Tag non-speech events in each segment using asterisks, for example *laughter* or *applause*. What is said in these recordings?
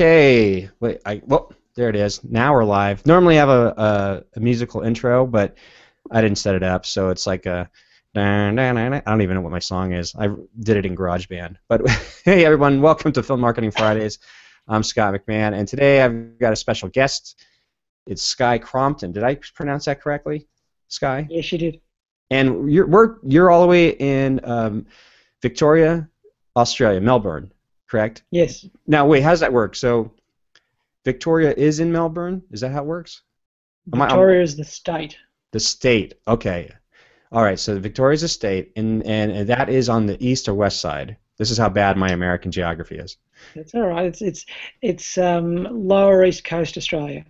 Okay, wait, I well, there it is. Now we're live. Normally I have a, a, a musical intro, but I didn't set it up, so it's like a. I don't even know what my song is. I did it in GarageBand. But *laughs* hey, everyone, welcome to Film Marketing Fridays. I'm Scott McMahon, and today I've got a special guest. It's Sky Crompton. Did I pronounce that correctly, Sky? Yes, you did. And you're we're, you're all the way in um, Victoria, Australia, Melbourne, correct? Yes. Now, wait, how does that work? So, Victoria is in Melbourne. Is that how it works? Am I- Victoria is the state. The state. Okay. All right. So Victoria is a state, and, and and that is on the east or west side. This is how bad my American geography is. That's all right. It's it's it's um, lower east coast Australia.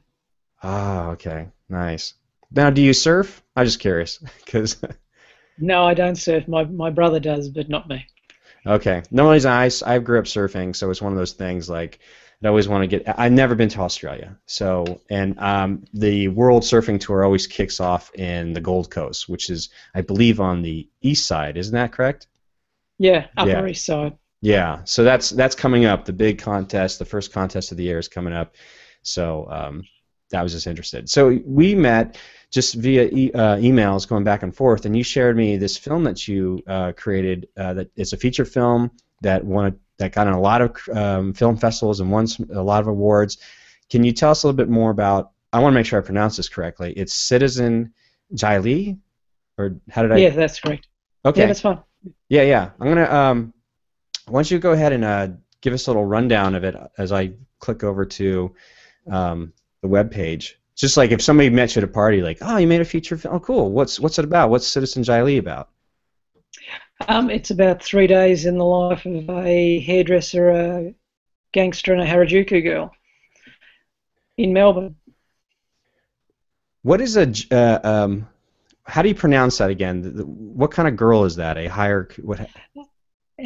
Ah, okay. Nice. Now, do you surf? I'm just curious, *laughs* because No, I don't surf. My my brother does, but not me. Okay. No, reason I I grew up surfing, so it's one of those things like I always want to get. I've never been to Australia, so and um, the World Surfing Tour always kicks off in the Gold Coast, which is I believe on the east side. Isn't that correct? Yeah, upper Yeah. east side. Yeah, so that's that's coming up. The big contest, the first contest of the year, is coming up. So um, I was just interested. So we met just via e- uh, emails, going back and forth, and you shared me this film that you uh, created. Uh, that it's a feature film that won a, that got in a lot of um, film festivals and won some, a lot of awards. Can you tell us a little bit more about? I want to make sure I pronounce this correctly. It's Citizen Jai or how did I? Yeah, that's correct. Okay. Yeah, that's fine. Yeah, yeah. I'm gonna. Um, why don't you go ahead and uh, give us a little rundown of it as I click over to um, the web page. Just like if somebody met you at a party, like, oh, you made a feature film. Oh, cool. What's what's it about? What's Citizen Jai about? Um, it's about three days in the life of a hairdresser, a gangster, and a Harajuku girl in Melbourne. What is a uh, um, how do you pronounce that again? What kind of girl is that? A higher what?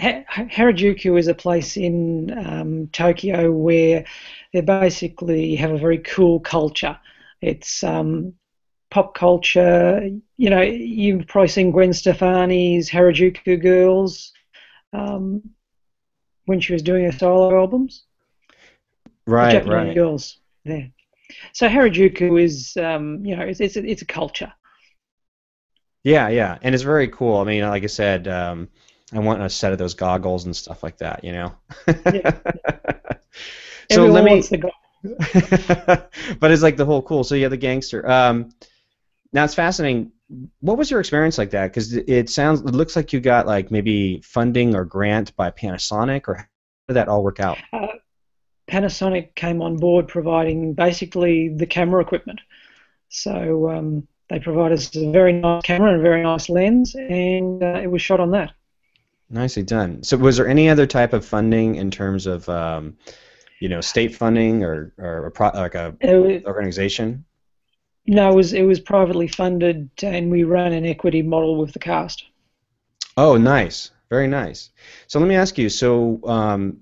Ha- Harajuku is a place in um, Tokyo where they basically have a very cool culture. It's um, pop culture. You know, you've probably seen Gwen Stefani's Harajuku Girls um, when she was doing her solo albums. Right, Japanese right. girls there. So Harajuku is, um, you know, it's it's a, it's a culture. Yeah, yeah, and it's very cool. I mean, like I said, um, I want a set of those goggles and stuff like that. You know. Yeah. *laughs* so Everyone let me. wants the *laughs* but it's like the whole cool. So you have the gangster. Um, now it's fascinating. What was your experience like that? Because it sounds, it looks like you got like maybe funding or grant by Panasonic, or how did that all work out? Uh, Panasonic came on board providing basically the camera equipment. So um, they provided us a very nice camera and a very nice lens, and uh, it was shot on that. Nicely done. So was there any other type of funding in terms of, um, you know, state funding or or a pro- like a was, organization? no, it was it was privately funded, and we ran an equity model with the cast. Oh, nice, very nice. So let me ask you. So um,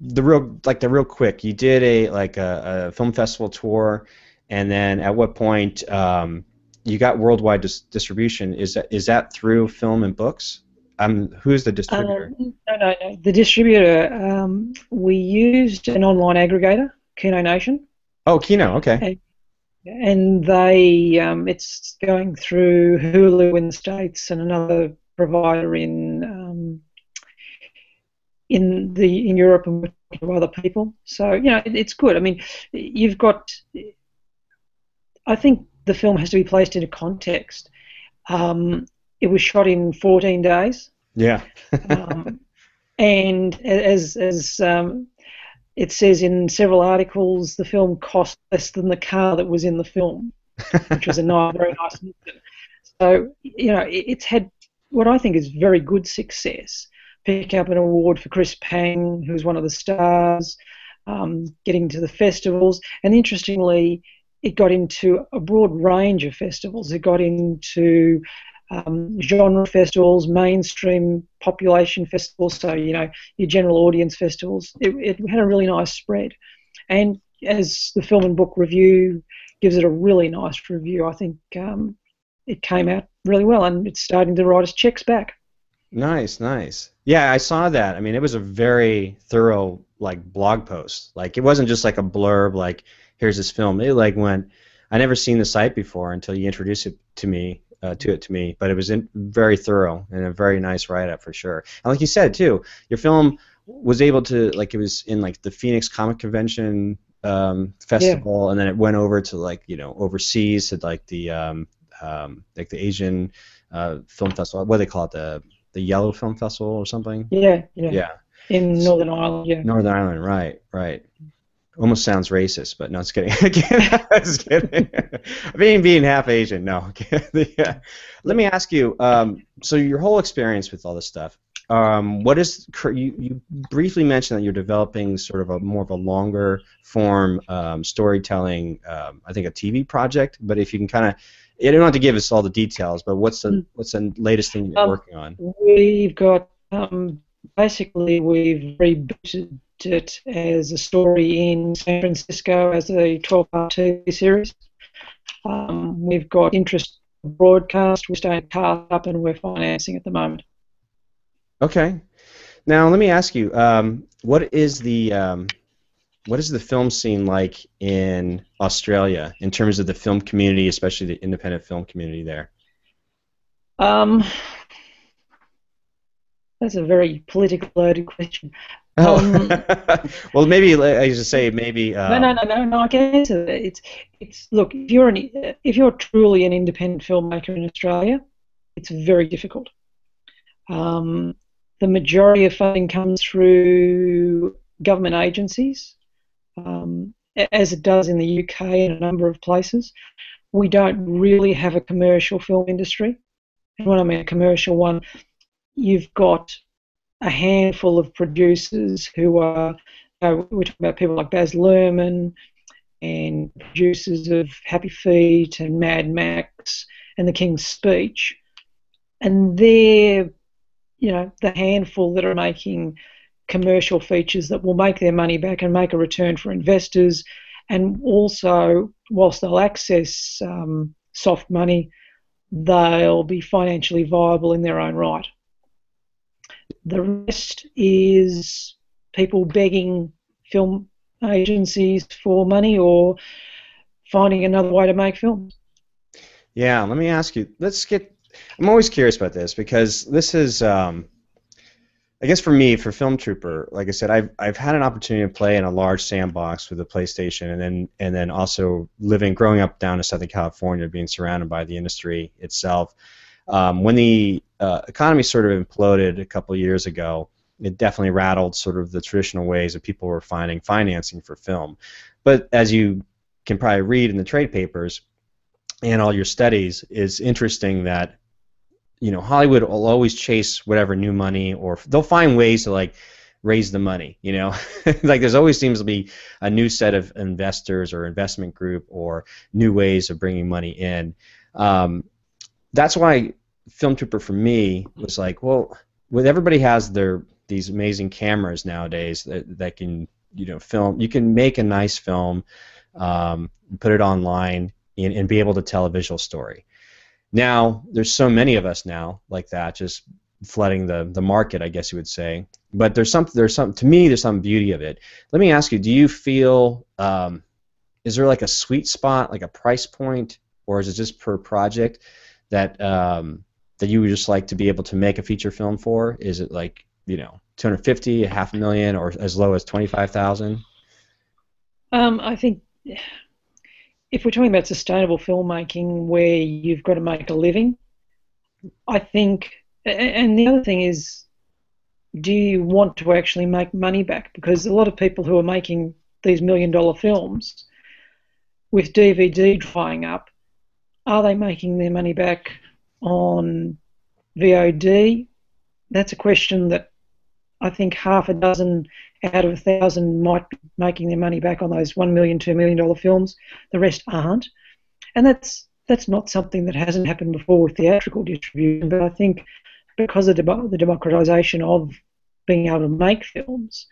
the real, like the real quick, you did a like a, a film festival tour, and then at what point um, you got worldwide dis- distribution? Is that is that through film and books? Um, who's the distributor? Um, no, no, no. The distributor, um, we used an online aggregator, Kino Nation. oh, Kino. Okay. and they um, it's going through Hulu in the states and another provider in um, in the in Europe and with other people. So you know it, it's good. I mean, you've got. I think the film has to be placed in a context. Um, it was shot in 14 days, Yeah. um, and as as um, it says in several articles, the film cost less than the car that was in the film, which was a nice, very nice. incident. So you know, it, it's had what I think is very good success. Picking up an award for Chris Pang, who's one of the stars, um, getting to the festivals, and interestingly, it got into a broad range of festivals. It got into um, genre festivals, mainstream population festivals, so you know your general audience festivals. It, it had a really nice spread, and as the film and book review gives it a really nice review, I think um, it came out really well, and it's starting to write us checks back. Nice, nice. Yeah, I saw that. I mean, it was a very thorough like blog post. Like it wasn't just like a blurb like here's this film. It like went I never seen the site before until you introduced it to me uh, to it to me, but it was in, very thorough and a very nice write up for sure. And like you said too, your film was able to like it was in like the Phoenix Comic Convention um, festival, yeah. and then it went over to like you know overseas to like the um, um, like the Asian uh, film festival. What do they call it? The the Yellow Film Festival or something. Yeah, yeah. Yeah. In Northern Ireland, yeah. Northern Ireland, right, right. Almost sounds racist, but no, it's kidding. just kidding. *laughs* being *laughs* being half Asian, no. *laughs* yeah. Let me ask you. Um, so your whole experience with all this stuff, um, what is you, you briefly mentioned that you're developing sort of a more of a longer form um, storytelling. Um, I think a TV project, but if you can kind of you don't have to give us all the details, but what's the hmm. what's the latest thing you're um, working on? We've got um, basically we've rebooted it as a story in San Francisco as a 12-part TV series. Um, we've got interest broadcast. We're starting to cast up, and we're financing at the moment. Okay. Now let me ask you, um, what is the um, what is the film scene like in Australia in terms of the film community, especially the independent film community there? Um, that's a very politically loaded question. Oh. Um, *laughs* well, maybe I just say maybe. Um, no, no, no, no, no. I can answer that. It's, it's. Look, if you're an, if you're truly an independent filmmaker in Australia, it's very difficult. Um, the majority of funding comes through government agencies, um, as it does in the UK and a number of places. We don't really have a commercial film industry. And when I mean a commercial one, you've got a handful of producers who are, you know, we're talking about people like Baz Luhrmann and producers of Happy Feet and Mad Max and The King's Speech. And they're, you know, the handful that are making commercial features that will make their money back and make a return for investors. And also, whilst they'll access um, soft money, they'll be financially viable in their own right. The rest is people begging film agencies for money or finding another way to make films. Yeah, let me ask you. Let's get. I'm always curious about this because this is um, I guess for me, for Film Trooper, like I said, I've I've had an opportunity to play in a large sandbox with the PlayStation, and then and then also living, growing up down in Southern California, being surrounded by the industry itself. Um, when the uh, economy sort of imploded a couple years ago, it definitely rattled sort of the traditional ways that people were finding financing for film. But as you can probably read in the trade papers and all your studies, it's interesting that you know Hollywood will always chase whatever new money or they'll find ways to like raise the money you know *laughs* like there's always seems to be a new set of investors or investment group or new ways of bringing money in um, that's why film trooper for me was like well with everybody has their these amazing cameras nowadays that, that can you know film you can make a nice film um, put it online and, and be able to tell a visual story now there's so many of us now like that, just flooding the, the market, I guess you would say. But there's some there's some to me there's some beauty of it. Let me ask you, do you feel um, is there like a sweet spot, like a price point, or is it just per project that um, that you would just like to be able to make a feature film for? Is it like you know 250, a half a million, or as low as 25,000? Um, I think if we're talking about sustainable filmmaking where you've got to make a living, I think, and the other thing is, do you want to actually make money back? Because a lot of people who are making these million dollar films with DVD drying up, are they making their money back on VOD? That's a question that I think half a dozen out of a thousand might be making their money back on those one million, two million dollar films. The rest aren't, and that's that's not something that hasn't happened before with theatrical distribution. But I think because of the democratization of being able to make films,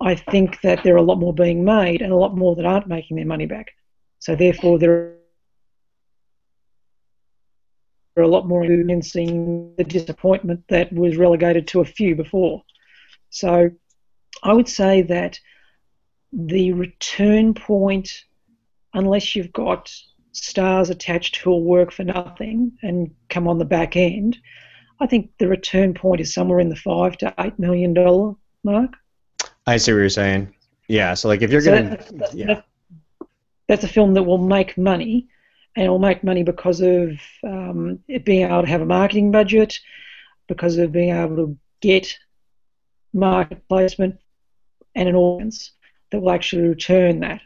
I think that there are a lot more being made and a lot more that aren't making their money back. So therefore, there a lot more experiencing the disappointment that was relegated to a few before. So I would say that the return point, unless you've got stars attached who'll work for nothing and come on the back end, I think the return point is somewhere in the five to eight million dollar mark. I see what you're saying. Yeah, so like if you're so gonna, yeah, that's a film that will make money, and will make money because of um, it being able to have a marketing budget, because of being able to get market placement and an audience that will actually return that.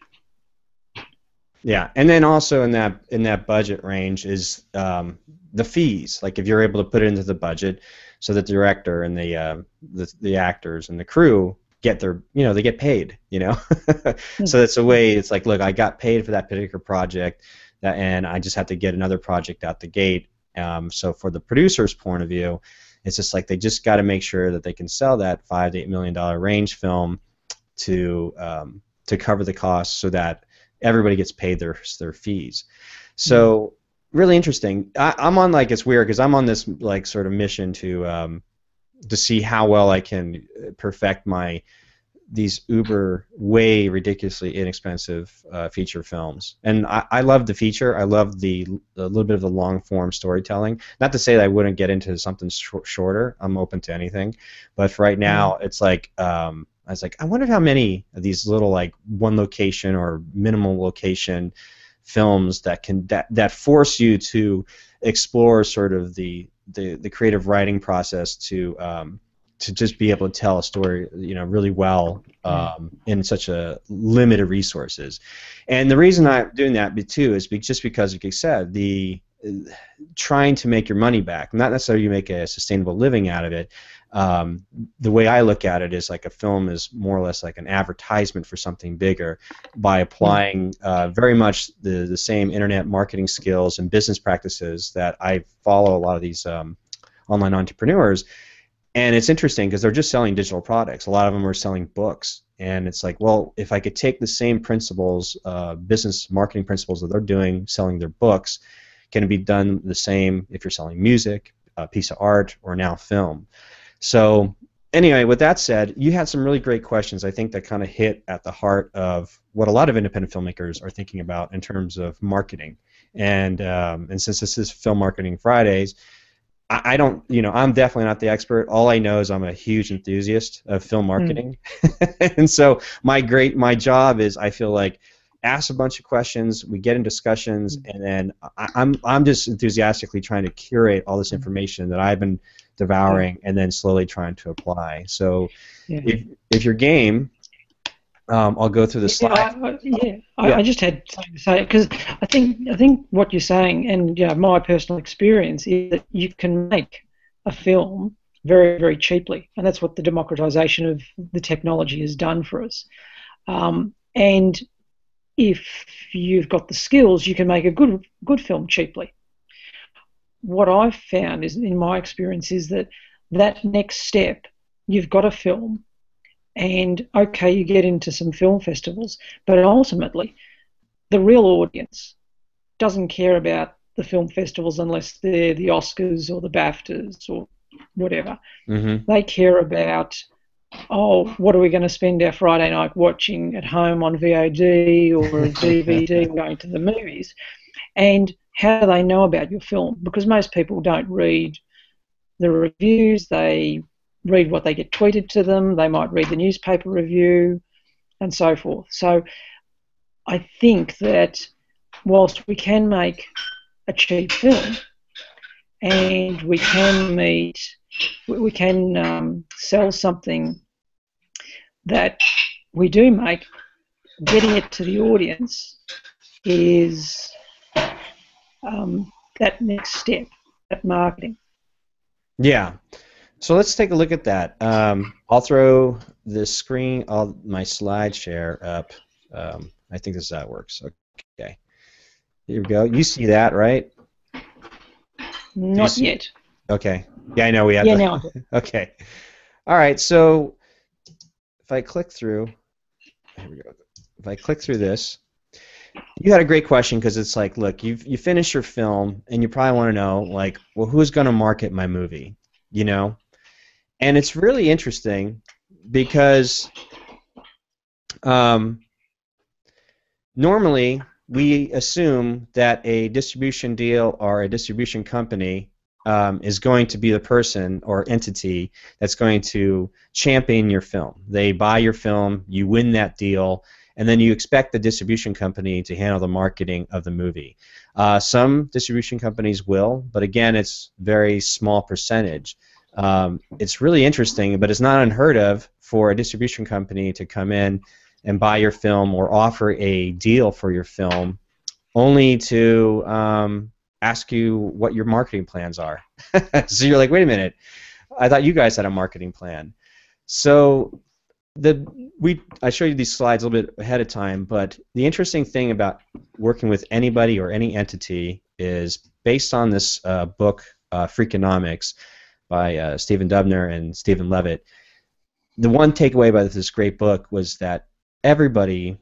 Yeah, and then also in that in that budget range is um, the fees. Like if you're able to put it into the budget, so the director and the uh, the, the actors and the crew get their you know they get paid. You know, *laughs* so that's a way. It's like look, I got paid for that particular project, that, and I just have to get another project out the gate. Um, so for the producer's point of view, it's just like they just got to make sure that they can sell that five to eight million dollar range film to um, to cover the costs so that everybody gets paid their their fees. So mm-hmm. really interesting. I, am on like it's weird because I'm on this like sort of mission to um, to see how well I can perfect my these uber way ridiculously inexpensive uh, feature films. And I, I love the feature. I love the a little bit of the long form storytelling. Not to say that i wouldn't get into something sh- shorter. I'm open to anything. But for right now mm-hmm. it's like um, I was like, I wonder how many of these little like one location or minimal location films that can that, that force you to explore sort of the the, the creative writing process to um, to just be able to tell a story, you know, really well um, in such a limited resources. And the reason I'm doing that too is just because, like you said, the trying to make your money back, not necessarily you make a sustainable living out of it, um, the way I look at it is like a film is more or less like an advertisement for something bigger by applying uh, very much the, the same internet marketing skills and business practices that I follow a lot of these um, online entrepreneurs. And it's interesting because they're just selling digital products. A lot of them are selling books. And it's like, well, if I could take the same principles, uh, business marketing principles that they're doing, selling their books, can it be done the same if you're selling music, a piece of art, or now film? So anyway, with that said, you had some really great questions. I think that kind of hit at the heart of what a lot of independent filmmakers are thinking about in terms of marketing. And um, and since this is Film Marketing Fridays, I, I, don't, you know, I'm definitely not the expert. All I know is I'm a huge enthusiast of film hmm. marketing, mm. *laughs* and so my great my job is I feel like ask a bunch of questions, we get in discussions, mm. and then I, I'm I'm just enthusiastically trying to curate all this mm. information that I've been devouring and then slowly trying to apply. So yeah. if, if you're game, um, I'll go through the slide. Yeah, I, yeah. I, I just had something to say because I think I think what you're saying, and you know, my personal experience is that you can make a film very very cheaply, and that's what the democratization of the technology has done for us. Um, and if you've got the skills, you can make a good good film cheaply what I've found is, in my experience, is that that next step, you've got a film, and okay, you get into some film festivals, but ultimately, the real audience doesn't care about the film festivals unless they're the Oscars or the BAFTAs or whatever. Mm-hmm. They care about, oh, what are we going to spend our Friday night watching at home on VOD or a *laughs* DVD going to the movies? And how do they know about your film? Because most people don't read the reviews, they read what they get tweeted to them, they might read the newspaper review, and so forth. So I think that whilst we can make a cheap film and we can meet, we can um, sell something that we do make, getting it to the audience is um, that next step, that marketing. Yeah. So let's take a look at that. Um, I'll throw the screen, I'll, my slide share up. Um, I think this is how it works. Okay. Here we go. You see that, right? Not yet. Okay. Yeah, I know we have. Yeah, now. *laughs* okay. All right. So if I click through, here we go. If I click through this, you had a great question because it's like, look, you you finish your film and you probably want to know like, well, who's going to market my movie, you know? And it's really interesting because um, normally we assume that a distribution deal or a distribution company um, is going to be the person or entity that's going to champion your film. They buy your film, you win that deal, and then you expect the distribution company to handle the marketing of the movie. Uh, some distribution companies will, but again, it's very small percentage. Um, it's really interesting, but it's not unheard of for a distribution company to come in and buy your film or offer a deal for your film, only to um, ask you what your marketing plans are. *laughs* so you're like, wait a minute, I thought you guys had a marketing plan. So the we I showed you these slides a little bit ahead of time, but the interesting thing about working with anybody or any entity is based on this uh, book, uh, Freakonomics, by uh, Stephen Dubner and Steven Levitt. The one takeaway by this great book was that everybody,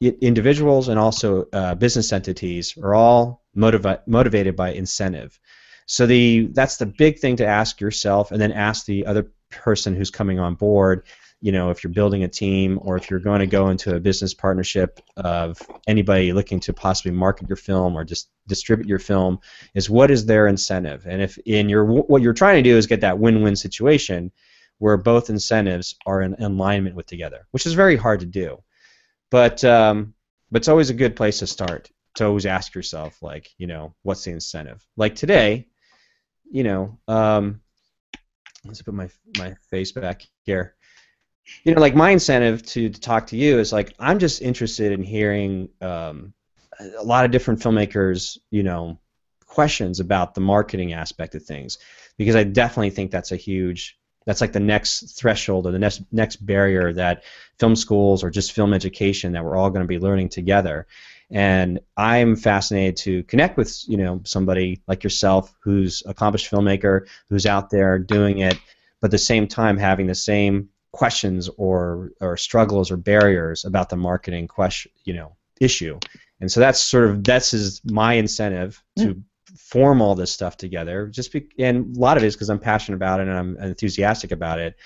individuals and also uh, business entities, are all motivi- motivated by incentive. So the that's the big thing to ask yourself, and then ask the other person who's coming on board you know, if you're building a team or if you're going to go into a business partnership of anybody looking to possibly market your film or just distribute your film, is what is their incentive? And if in your what you're trying to do is get that win-win situation where both incentives are in alignment with together, which is very hard to do. But um, but it's always a good place to start to always ask yourself, like, you know, what's the incentive? Like today, you know, um, let's put my my face back here you know, like my incentive to, to talk to you is like I'm just interested in hearing um, a lot of different filmmakers, you know, questions about the marketing aspect of things, because I definitely think that's a huge that's like the next threshold or the next next barrier that film schools or just film education that we're all going to be learning together. And I'm fascinated to connect with you know somebody like yourself who's accomplished filmmaker who's out there doing it, but at the same time having the same questions or or struggles or barriers about the marketing question you know issue. And so that's sort of that's is my incentive to mm. form all this stuff together. Just be, and a lot of it is because i'm passionate about it and i'm enthusiastic about it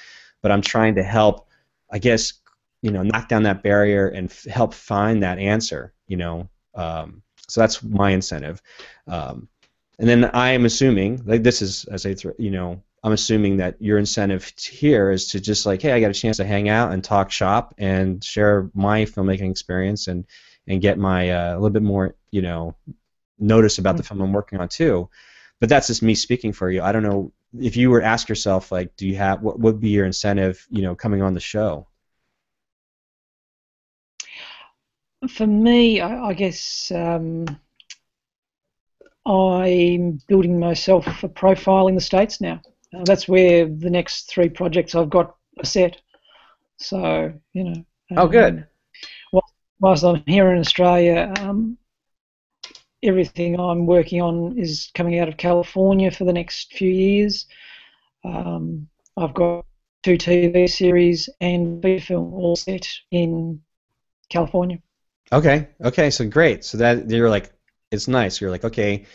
but i'm trying to help i guess you know knock down that barrier and f- help find that answer you know um, so that's my incentive. Um, and then i am assuming like this is as i th- you know I'm assuming that your incentive here is to just like, hey, I got a chance to hang out and talk shop and share my filmmaking experience and and get my uh, a little bit more, you know, notice about the film I'm working on too. But that's just me speaking for you. I don't know if you were to ask yourself like, do you have what would be your incentive, you know, coming on the show? For me, I, I guess. Um, I'm building myself a profile in the States now. Uh, that's where the next three projects I've got are set. So you know. Um, oh, good. Whilst I'm here in Australia, um, everything I'm working on is coming out of California for the next few years. Um, I've got two TV series and a film all set in California. Okay. Okay. So great. So that you're like, it's nice. You're like, okay,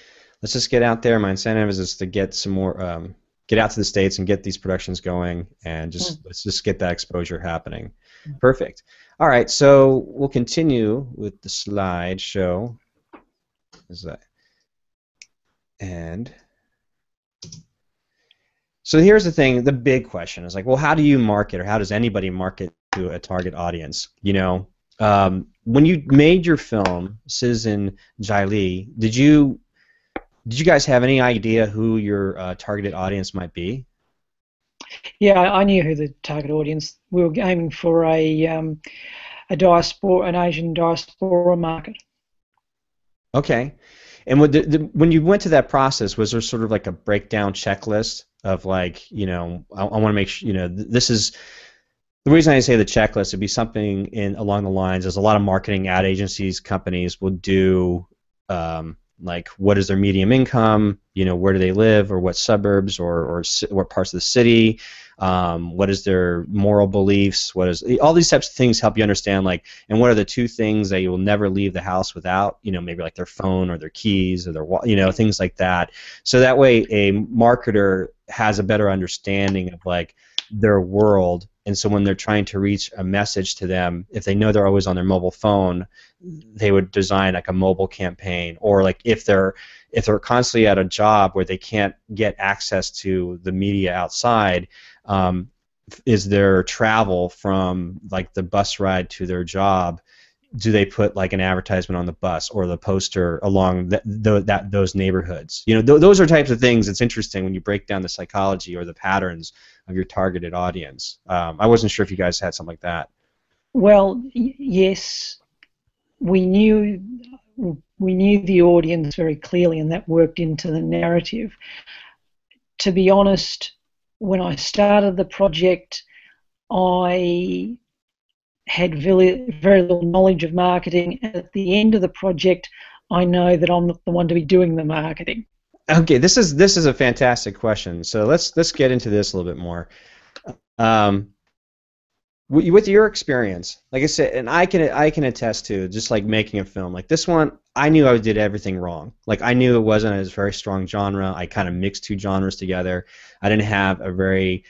let's just get out there. My incentive is just to get some more um, get out to the states and get these productions going, and just mm. let's just get that exposure happening. Mm. Perfect. All right, so we'll continue with the slideshow. Is that and so here's the thing: the big question is like, well, how do you market, or how does anybody market to a target audience? You know, um, when you made your film, Citizen Lee*, did you did you guys have any idea who your uh, targeted audience might be? Yeah, I knew who the target audience. We were aiming for a um, a diaspora, an Asian diaspora market. Okay, and when, the, the, when you went to that process, was there sort of like a breakdown checklist of like, you know, I, I want to make sure, you know, th- this is the reason I say the checklist would be something in along the lines as a lot of marketing ad agencies companies will do. Um, like what is their medium income, you know, where do they live, or what suburbs, or, or what parts of the city, Um, what is their moral beliefs? What is all these types of things help you understand like, and what are the two things that you will never leave the house without? You know, maybe like their phone or their keys or their you know things like that. So that way, a marketer has a better understanding of like their world and so when they're trying to reach a message to them if they know they're always on their mobile phone they would design like a mobile campaign. Or like if they're if they're constantly at a job where they can't get access to the media outside um, is their travel from like the bus ride to their job do they put like an advertisement on the bus or the poster along the, that those neighborhoods? You know, th- those are types of things. It's interesting when you break down the psychology or the patterns of your targeted audience. Um, I wasn't sure if you guys had something like that. Well, y- yes, we knew we knew the audience very clearly, and that worked into the narrative. To be honest, when I started the project, I had very, very little knowledge of marketing. At the end of the project, I know that I'm not the one to be doing the marketing. Okay, this is this is a fantastic question. So let's let's get into this a little bit more. Um, with your experience, like I said, and I can I can attest to just like making a film like this one. I knew I did everything wrong. Like I knew it wasn't a very strong genre. I kind of mixed two genres together. I didn't have a very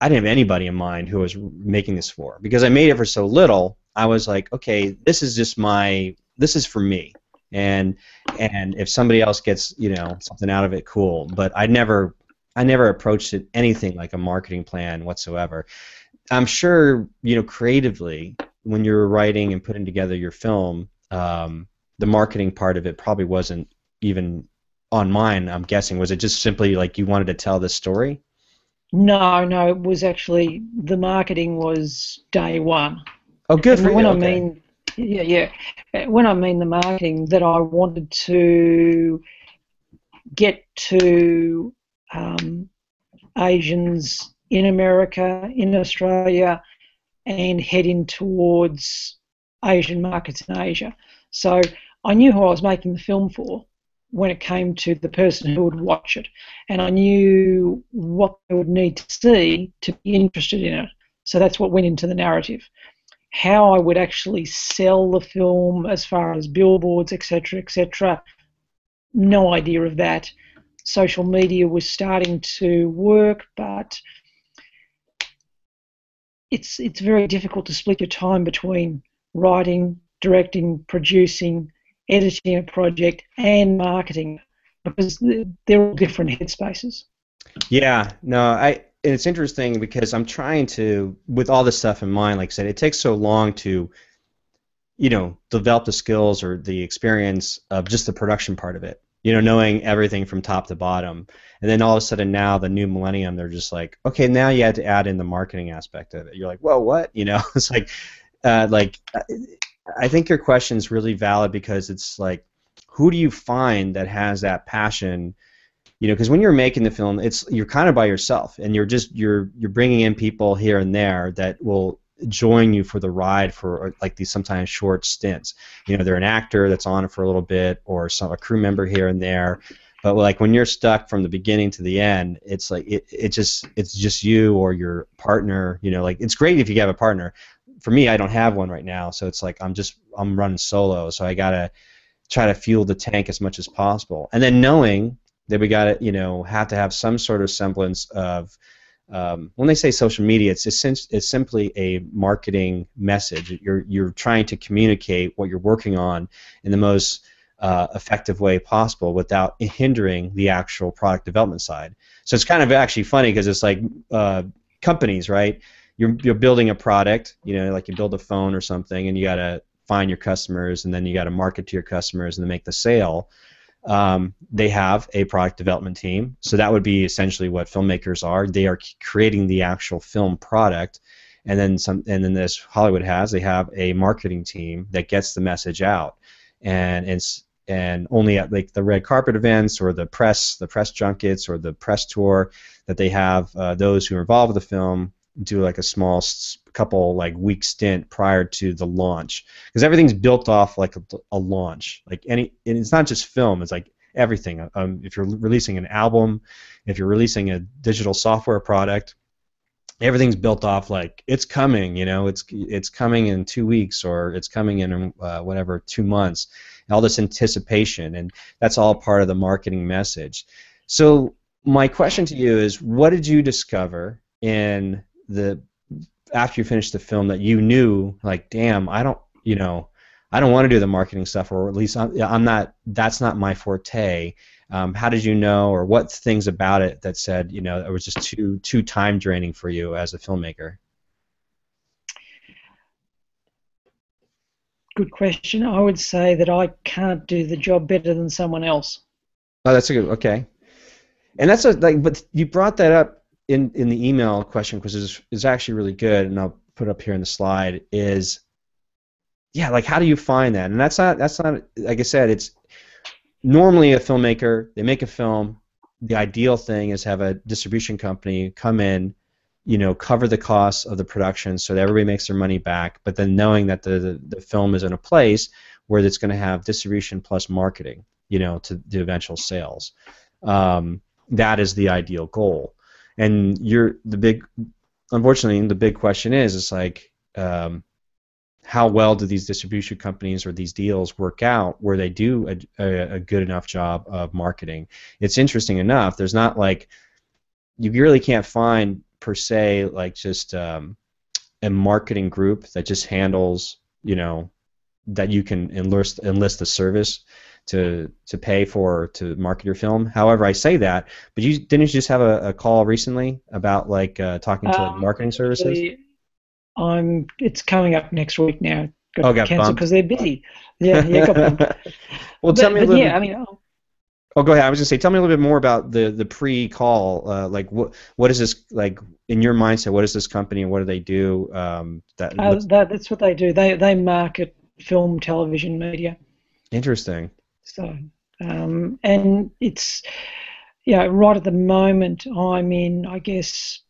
I didn't have anybody in mind who I was making this for because I made it for so little. I was like, okay, this is just my this is for me, and and if somebody else gets you know something out of it, cool. But I never I never approached it anything like a marketing plan whatsoever. I'm sure you know creatively when you're writing and putting together your film, um, the marketing part of it probably wasn't even on mine. I'm guessing was it just simply like you wanted to tell this story? No, no, it was actually the marketing was day one. Oh, good and for when you. I okay. mean, yeah, yeah. When I mean the marketing, that I wanted to get to um, Asians in America, in Australia, and heading towards Asian markets in Asia. So I knew who I was making the film for when it came to the person who would watch it. And I knew what they would need to see to be interested in it. So that's what went into the narrative. How I would actually sell the film as far as billboards, etc., etc., no idea of that. Social media was starting to work, but it's it's very difficult to split your time between writing, directing, producing, editing a project and marketing because they're all different headspaces. Yeah, no, I it's interesting because I'm trying to with all this stuff in mind. Like I said, it takes so long to you know develop the skills or the experience of just the production part of it. You know, knowing everything from top to bottom, and then all of a sudden now the new millennium, they're just like, okay, now you had to add in the marketing aspect of it. You're like, well, what? You know, *laughs* it's like, uh, like I think your question is really valid because it's like, who do you find that has that passion? You know, because when you're making the film, it's you're kind of by yourself, and you're just you're you're bringing in people here and there that will join you for the ride for like these sometimes short stints. You know, they're an actor that's on it for a little bit, or some a crew member here and there. But like when you're stuck from the beginning to the end, it's like it, it just it's just you or your partner. You know, like it's great if you have a partner for me, I don't have one right now, so it's like I'm just I'm running solo, so I gotta try to fuel the tank as much as possible, and then knowing that we gotta you know have to have some sort of semblance of um, when they say social media, it's, it's simply a marketing message. You're you're trying to communicate what you're working on in the most uh, effective way possible without hindering the actual product development side. So it's kind of actually funny because it's like uh, companies, right? You're you're building a product, you know, like you build a phone or something, and you got to find your customers, and then you got to market to your customers and then make the sale. Um, they have a product development team, so that would be essentially what filmmakers are. They are creating the actual film product, and then some, and then this Hollywood has they have a marketing team that gets the message out, and it's and only at like the red carpet events or the press the press junkets or the press tour that they have uh, those who are involved with the film do like a small couple like week stint prior to the launch because everything's built off like a, a, launch. Like any and it's not just film it's like everything. Um, if you're releasing an album if you're releasing a digital software product everything's built off like it's coming, you know, it's it's coming in two weeks or it's coming in uh, whatever two months, all this anticipation, and that's all part of the marketing message. So my question to you is, what did you discover in the after you finished the film that you knew like, damn, I don't, you know, I don't want to do the marketing stuff, or at least I'm, I'm not. That's not my forte. Um, how did you know, or what things about it that said, you know, it was just too too time draining for you as a filmmaker? Good question. I would say that I can't do the job better than someone else. Oh, that's a good. Okay, and that's a like, but you brought that up in in the email question because it's, it's actually really good, and I'll put up here in the slide is yeah, like how do you find that? And that's not that's not like I said, it's normally a filmmaker, they make a film, the ideal thing is have a distribution company come in, you know, cover the costs of the production so that everybody makes their money back, but then knowing that the the, the film is in a place where it's going to have distribution plus marketing, you know, to the eventual sales. Um, that is the ideal goal. And you're the big unfortunately the big question is it's like um, how well do these distribution companies or these deals work out where they do a, a, a, good enough job of marketing? It's interesting enough. There's not like you really can't find per se like just um, a marketing group that just handles you know that you can enlist enlist the service to to pay for to market your film. However, I say that, but you didn't you just have a, a call recently about like uh, talking to um, marketing services? I'm. It's coming up next week now. Got oh, got cancelled because they're busy. Yeah, yeah. *laughs* Well, but, tell me a little. Yeah, bit, I mean. Oh. oh, go ahead. I was gonna say, tell me a little bit more about the the pre-call. Uh, like, what what is this like in your mindset? What is this company and what do they do? Um, that, uh, that that's what they do. They they market film, television, media. Interesting. So, um, and it's yeah, right at the moment I'm in, I guess,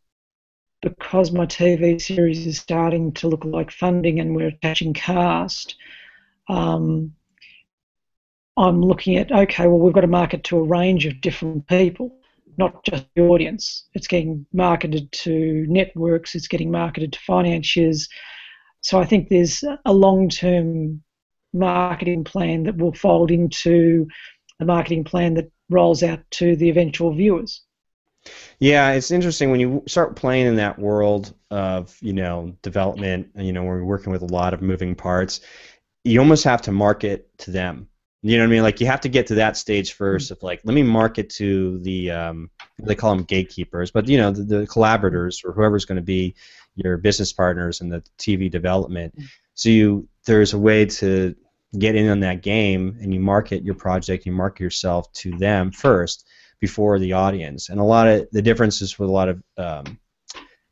because my TV series is starting to look like funding and we're attaching cast, um, I'm looking at okay, well, we've got to market to a range of different people, not just the audience. It's getting marketed to networks, it's getting marketed to financiers. So I think there's a long term marketing plan that will fold into a marketing plan that rolls out to the eventual viewers. Yeah, it's interesting when you start playing in that world of you know development. You know, where we're working with a lot of moving parts. You almost have to market to them. You know what I mean? Like you have to get to that stage first of like, let me market to the um, they call them gatekeepers, but you know the, the collaborators or whoever's going to be your business partners in the TV development. So you there's a way to get in on that game and you market your project, you market yourself to them first before the audience. And a lot of the differences with a lot of um,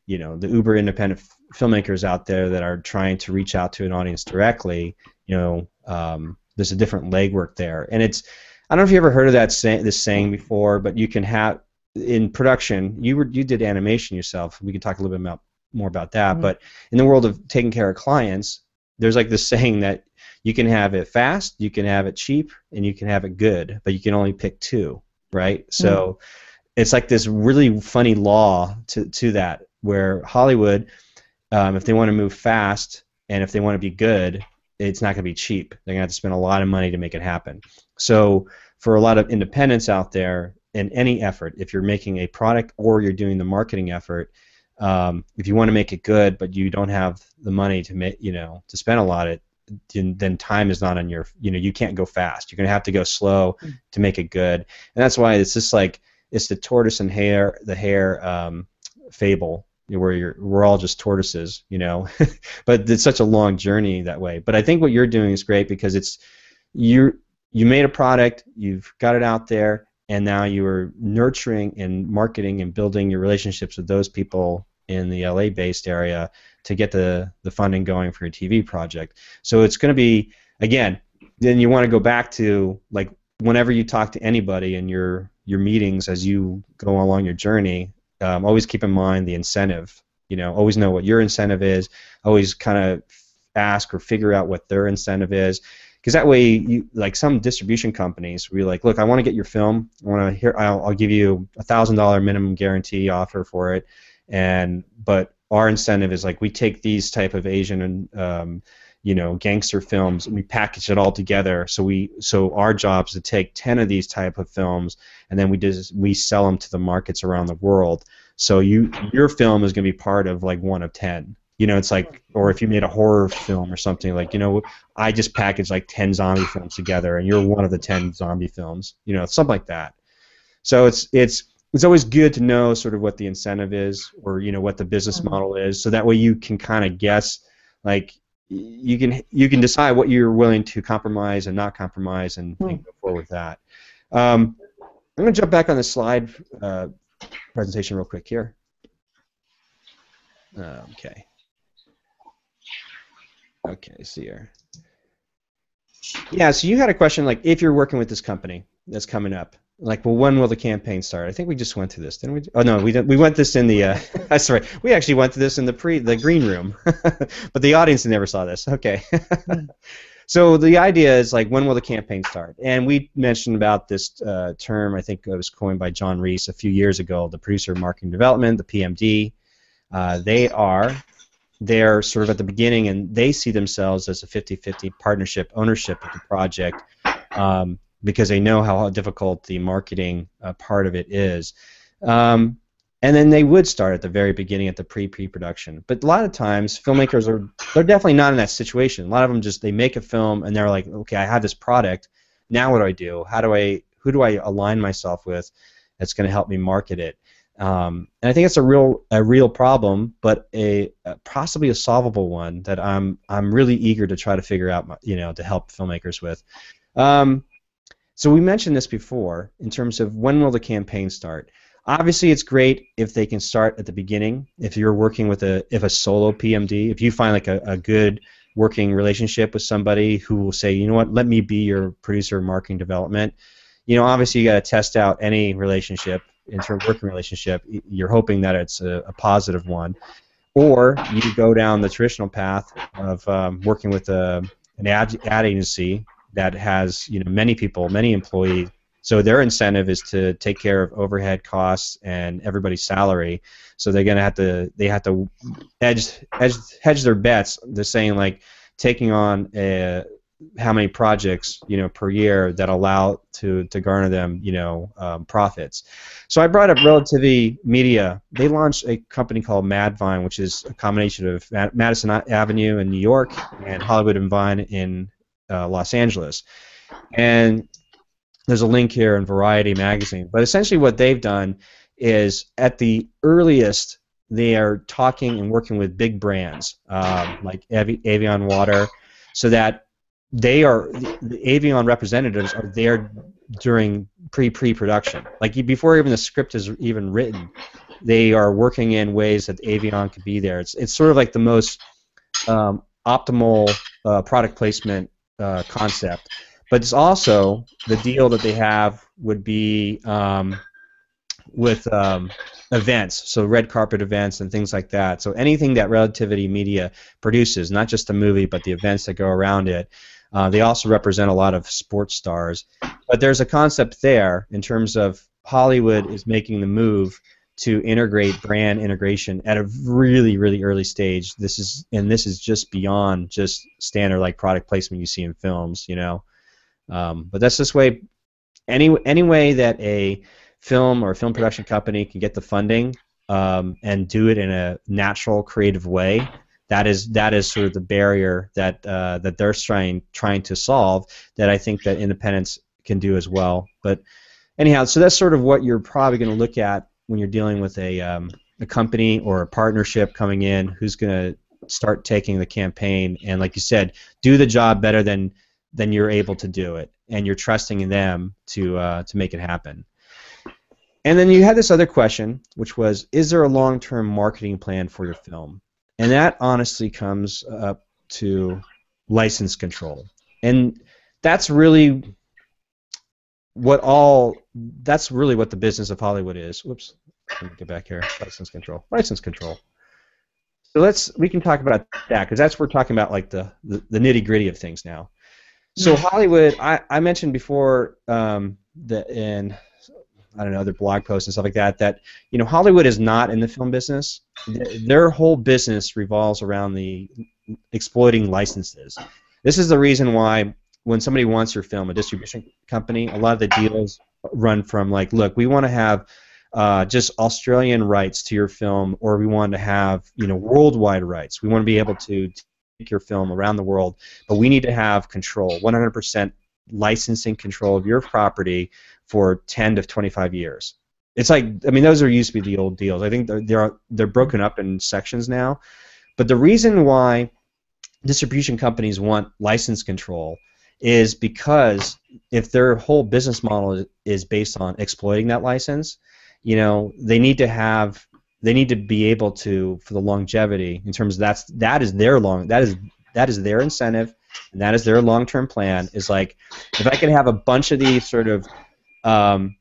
you know the uber independent f- filmmakers out there that are trying to reach out to an audience directly. You know, um, there's a different legwork there, and it's I don't know if you ever heard of that say- this saying before, but you can have in production. You were you did animation yourself. We can talk a little bit about more about that. Mm-hmm. But in the world of taking care of clients, there's like this saying that you can have it fast, you can have it cheap, and you can have it good, but you can only pick two right? So mm. it's like this really funny law to to that where Hollywood, um, if they want to move fast and if they want to be good, it's not going to be cheap. They're going to have to spend a lot of money to make it happen. So for a lot of independents out there, in any effort, if you're making a product or you're doing the marketing effort, um, if you want to make it good, but you don't have the money to make, you know, to spend a lot of it, then time is not on your you know you can't go fast. You're going to have to go slow to make it good. And that's why it's just like it's the tortoise and hare the hare um, fable where you're we're all just tortoises you know? *laughs* But it's such a long journey that way. But i think what you're doing is great because it's you you made a product you've got it out there and now you are nurturing and marketing and building your relationships with those people in the LA based area to get the, the funding going for your TV project. So it's going to be, again, then you want to go back to like whenever you talk to anybody in your, your meetings as you go along your journey, um, always keep in mind the incentive. You know, always know what your incentive is. Always kind of ask or figure out what their incentive is because that way you like some distribution companies we like look i want to get your film i want to hear I'll, I'll give you a thousand dollar minimum guarantee offer for it and but our incentive is like we take these type of Asian and um, you know gangster films and we package it all together. So we so our job is to take 10 of these type of films and then we just we sell them to the markets around the world. So you your film is going to be part of like one of 10 you know it's like or if you made a horror film or something like you know i just package like 10 zombie films together and you're one of the 10 zombie films you know something like that. So it's it's it's always good to know sort of what the incentive is or you know what the business mm-hmm. model is so that way you can kind of guess like you can you can decide what you're willing to compromise and not compromise and, and hmm. go forward with that. Um, I'm going to jump back on the slide uh, presentation real quick here. Uh, okay. Okay, see here. Yeah, so you had a question like if you're working with this company that's coming up, like, well, when will the campaign start? I think we just went through this, didn't we? Oh no, we didn't. We went this in the. Uh, *laughs* sorry, we actually went through this in the pre the green room, *laughs* but the audience never saw this. Okay. *laughs* so the idea is like, when will the campaign start? And we mentioned about this uh, term. I think it was coined by Jon Reiss a few years ago. The producer marketing development, the PMD. Uh, they are they're sort of at the beginning and they see themselves as a 50-50 partnership ownership of the project um, because they know how difficult the marketing uh, part of it is. Um, and then they would start at the very beginning at the pre pre production. But a lot of times, filmmakers are they're definitely not in that situation. A lot of them just they make a film and they're like, okay, I have this product. Now what do I do? How do I who do I align myself with that's going to help me market it? Um, and I think it's a real a real problem, but a, a, possibly a solvable one that I'm I'm really eager to try to figure out, you know, to help filmmakers with. Um, so we mentioned this before in terms of when will the campaign start. Obviously, it's great if they can start at the beginning. If you're working with a if a solo PMD, if you find like a, a good working relationship with somebody who will say, you know what, let me be your producer of marketing development. You know, obviously you got to test out any relationship, inter working relationship. You're hoping that it's a, a positive one, or you go down the traditional path of um, working with a an ad, ad agency that has you know many people, many employees. So their incentive is to take care of overhead costs and everybody's salary. So they're gonna have to they have to edge, edge hedge their bets. They're saying like taking on a, how many projects you know per year that allow to to garner them you know um, profits. So I brought up Relativity Media. They launched a company called Madvine, which is a combination of Madison Avenue in New York and Hollywood and Vine in uh, Los Angeles. And there's a link here in Variety magazine. But essentially, what they've done is at the earliest, they are talking and working with big brands um, like Avi- Evian Water, so that they are the, Evian representatives are there during pre pre production, like before even the script is even written. They are working in ways that Evian could be there. It's it's sort of like the most um, optimal uh, product placement uh, concept. But it's also the deal that they have would be um, with um, events, so red carpet events and things like that. So anything that Relativity Media produces, not just the movie, but the events that go around it. Uh, they also represent a lot of sports stars. But there's a concept there in terms of Hollywood is making the move to integrate *sighs* brand integration at a really really early stage. This is and this is just beyond just standard like product placement you see in films you know? Um, but that's this way any any way that a film or a film production company can get the funding um, and do it in a natural creative way that is that is sort of the barrier that uh, that they're trying trying to solve that I think that independents can do as well. But anyhow so that's sort of what you're probably going to look at when you're dealing with a, um, a company or a partnership coming in who's going to start taking the campaign and, like you said, do the job better than than you're able to do it, and you're trusting in them to uh, to make it happen. And then you had this other question, which was, is there a long-term marketing plan for your film? And that honestly comes up to license control, and that's really what all that's really what the business of Hollywood is. Whoops. Let me get back here. License control. License control. So let's we can talk about that because that's we're talking about like the, the, the nitty gritty of things now. So Hollywood, I, I mentioned before um, that in I don't know other blog posts and stuff like that that you know Hollywood is not in the film business. Their whole business revolves around the exploiting licenses. This is the reason why when somebody wants your film, a distribution company, a lot of the deals run from like, look, we want to have uh, just Australian rights to your film, or we want to have you know worldwide rights. We want to be able to take your film around the world, but we need to have control, 100% licensing control of your property for 10 to 25 years. It's like I mean those are used to be the old deals. I think they're they're, they're broken up in sections now, but the reason why distribution companies want license control is because if their whole business model is based on exploiting that license, you know, they need to have they need to be able to for the longevity in terms of that's that is their long that is that is their incentive and that is their long-term plan is like if I can have a bunch of these sort of um,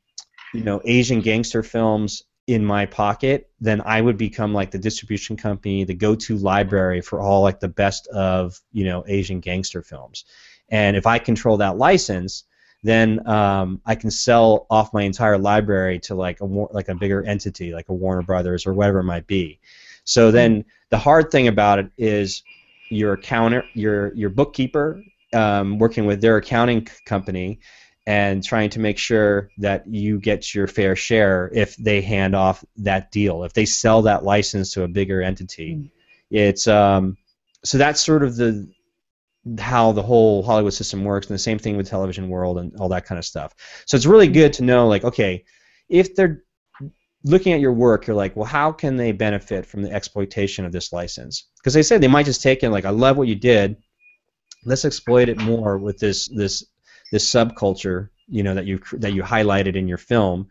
you know Asian gangster films in my pocket, then I would become like the distribution company, the go-to library for all like the best of you know Asian gangster films. And if I control that license, then um, I can sell off my entire library to like a like a bigger entity, like a Warner Brothers or whatever it might be. So then the hard thing about it is your accountant, your your bookkeeper, um, working with their accounting company, and trying to make sure that you get your fair share if they hand off that deal, if they sell that license to a bigger entity. Mm. It's um, so that's sort of the how the whole Hollywood system works, and the same thing with television world and all that kind of stuff. So it's really good to know, like, okay, if they're looking at your work, you're like, well, how can they benefit from the exploitation of this license? Because they say they might just take it like, I love what you did, let's exploit it more with this this this subculture, you know, that you that you highlighted in your film,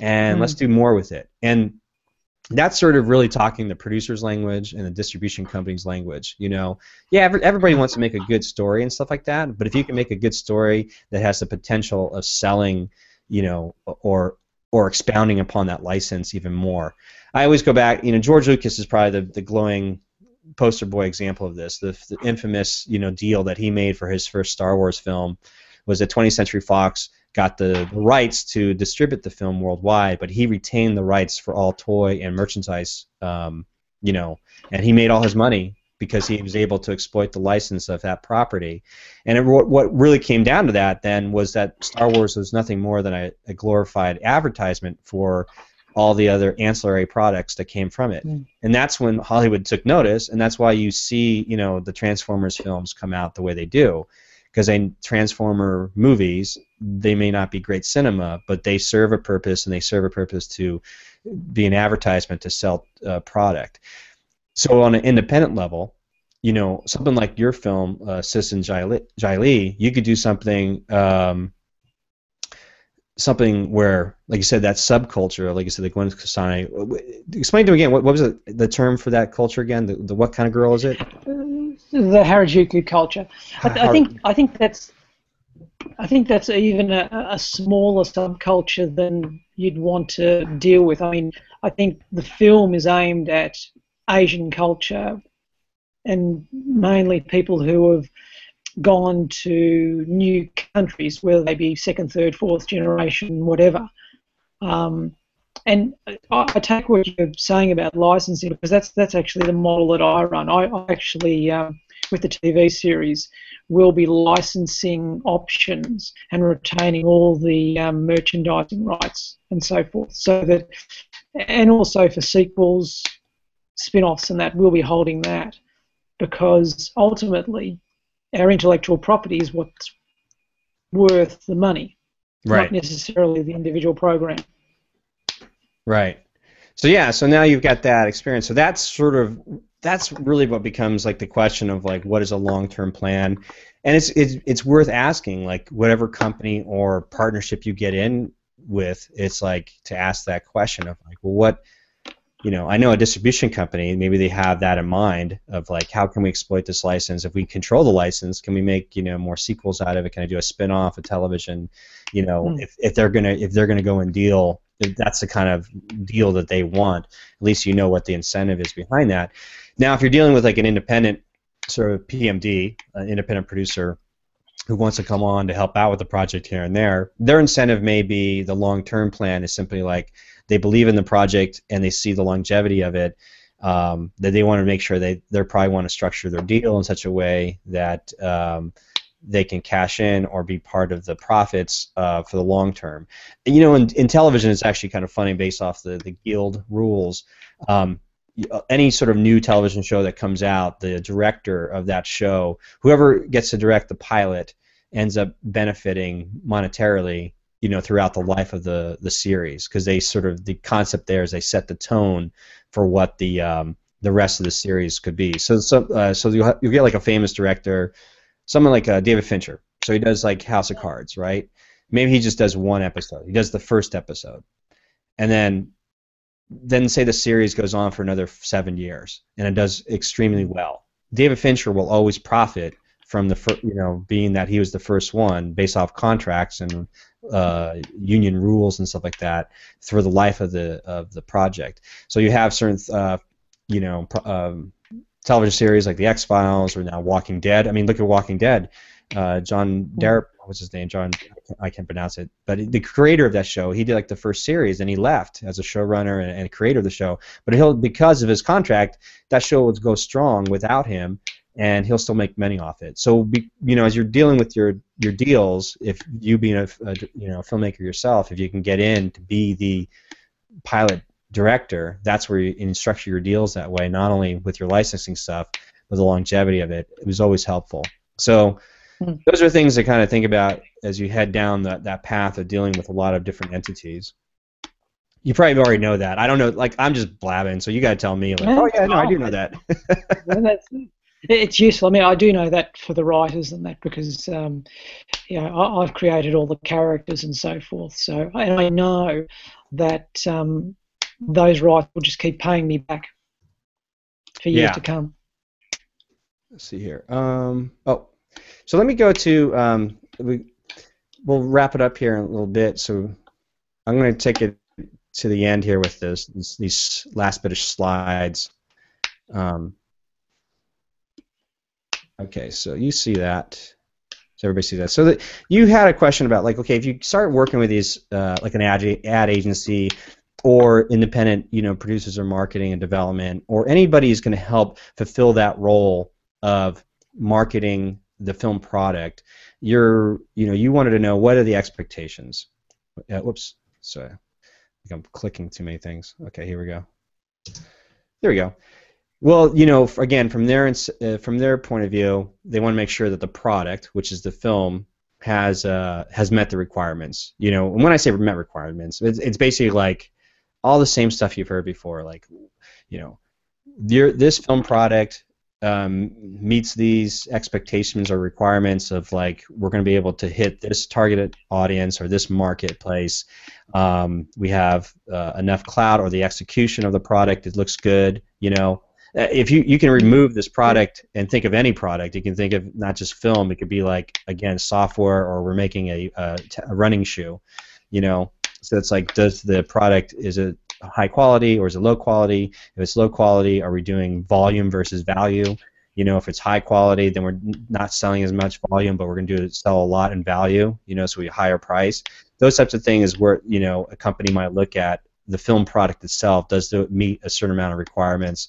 and mm let's do more with it. And that's sort of really talking the producer's language and the distribution company's language. You know, yeah, everybody wants to make a good story and stuff like that, but if you can make a good story that has the potential of selling, you know, or or expounding upon that license even more. I always go back. You know, George Lucas is probably the, the glowing poster boy example of this. The, the infamous you know deal that he made for his first Star Wars film was that 20th Century Fox got the rights to distribute the film worldwide, but he retained the rights for all toy and merchandise, um, you know, and he made all his money because he was able to exploit the license of that property. And it, what really came down to that then was that Star Wars was nothing more than a, a glorified advertisement for all the other ancillary products that came from it. Mm. And that's when Hollywood took notice, and that's why you see, you know, the Transformers films come out the way they do because in Transformer movies, they may not be great cinema, but they serve a purpose, and they serve a purpose to be an advertisement to sell a product. So on an independent level, you know, something like your film, uh, Citizen Li, you could do something, um, something where, like you said, that subculture, like you said, the Gwen Stefani. Explain to me again, what, what was the term for that culture again? The, the what kind of girl is it? The Harajuku culture. I, th- I think I think that's I think that's even a, a, smaller subculture than you'd want to deal with. I mean, I think the film is aimed at Asian culture and mainly people who have gone to new countries, whether they be second, third, fourth generation, whatever. Um, and I, I, take what you're saying about licensing because that's that's actually the model that I run. I, I actually um, with the TV series will be licensing options and retaining all the um, merchandising rights and so forth. So that, and also for sequels, spin-offs, and that we'll be holding that because ultimately our intellectual property is what's worth the money, right. not necessarily the individual program. Right. So yeah, so now you've got that experience. So that's sort of that's really what becomes like the question of like what is a long-term plan, and it's it's it's worth asking like whatever company or partnership you get in with, it's like to ask that question of like well what you know, I know a distribution company, maybe they have that in mind of like, how can we exploit this license? If we control the license, can we make you know more sequels out of it? Can I do a spin-off, a television? You know, mm. if, if they're gonna if they're gonna go and deal, that's the kind of deal that they want. At least you know what the incentive is behind that. Now, if you're dealing with like an independent sort of PMD, an independent producer, who wants to come on to help out with the project here and there. Their incentive may be the long-term plan is simply like they believe in the project and they see the longevity of it. Um, that they want to make sure they they probably want to structure their deal in such a way that um, they can cash in or be part of the profits uh, for the long term. You know, in, in television, it's actually kind of funny based off the, the guild rules. Um, uh, any sort of new television show that comes out, the director of that show, whoever gets to direct the pilot, ends up benefiting monetarily, you know, throughout the life of the the series because they sort of the concept there is they set the tone for what the um, the rest of the series could be. So so uh, so you you get like a famous director, someone like uh, David Fincher. So he does like House of Cards, right? Maybe he just does one episode. He does the first episode, and then then say the series goes on for another seven years and it does extremely well. David Fincher will always profit from the fir- you know being that he was the first one based off contracts and uh, union rules and stuff like that for the life of the of the project. So you have certain uh, you know um, television series like the X Files or now Walking Dead. I mean, look at Walking Dead. Uh, John Derek, what's his name? John, I can't pronounce it. But the creator of that show, he did like the first series, and he left as a showrunner and, and creator of the show. But he'll, because of his contract, that show would go strong without him, and he'll still make money off it. So, be, you know, as you're dealing with your your deals, if you being a, a you know a filmmaker yourself, if you can get in to be the pilot director, that's where you structure your deals that way. Not only with your licensing stuff, but the longevity of it. It was always helpful. So Hmm. Those are things to kind of think about as you head down that, that path of dealing with a lot of different entities. You probably already know that. I don't know. Like I'm just blabbing, so you got to tell me. Like, oh yeah, no, I do know that. *laughs* it's useful. I mean, I do know that for the writers and that because, um, you know, I, have created all the characters and so forth. So and I know that um, those rights will just keep paying me back for years yeah. to come. Let's see here. Um, oh, so let me go to um, we we'll wrap it up here in a little bit. So I'm going to take it to the end here with this, this these last bit of slides. Um, okay, so you see that. So everybody see that. So that you had a question about like, okay, if you start working with these uh, like an ad, ad agency or independent, you know, producers or marketing and development, or anybody is going to help fulfill that role of marketing the film product, you're you know you wanted to know what are the expectations. Uh, whoops, sorry, I I'm clicking too many things. Okay, here we go. There we go. Well, you know, again, from their uh, from their point of view, they want to make sure that the product, which is the film, has uh, has met the requirements. You know, and when I say met requirements, it's, it's basically like all the same stuff you've heard before. Like, you know, your this film product um, meets these expectations or requirements of like we're going to be able to hit this targeted audience or this marketplace. Um, we have uh, enough cloud or the execution of the product. It looks good. You know, uh, if you you can remove this product and think of any product, you can think of not just film. It could be like again software or we're making a, a, a running shoe. You know, so it's like does the product is it high quality or is it low quality? If it's low quality, are we doing volume versus value? You know, if it's high quality, then we're not selling as much volume, but we're going to do sell a lot in value. You know, so we higher price. Those types of things where you know a company might look at the film product itself. Does it meet a certain amount of requirements?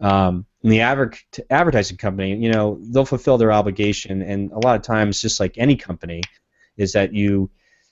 Um, and the adver- advertising company, you know, they'll fulfill their obligation, and a lot of times, just like any company, is that you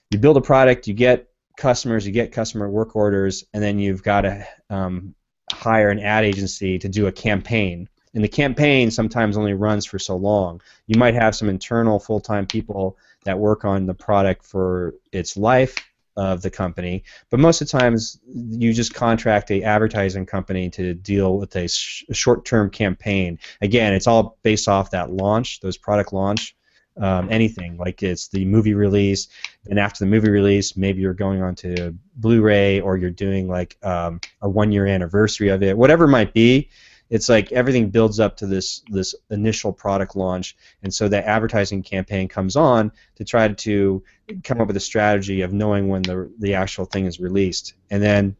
you build a product, you get customers, you get customer work orders, and then you've got to um, hire an ad agency to do a campaign. And the campaign sometimes only runs for so long. You might have some internal full-time people that work on the product for its life of the company, but most of the times you just contract a advertising company to deal with a, sh- short-term campaign. Again, it's all based off that launch, those product launch um, anything. Like it's the movie release and after the movie release maybe you're going on to blu-ray or you're doing like um, a one year anniversary of it whatever it might be. It's like everything builds up to this this initial product launch and so that advertising campaign comes on to try to come up with a strategy of knowing when the the actual thing is released. And then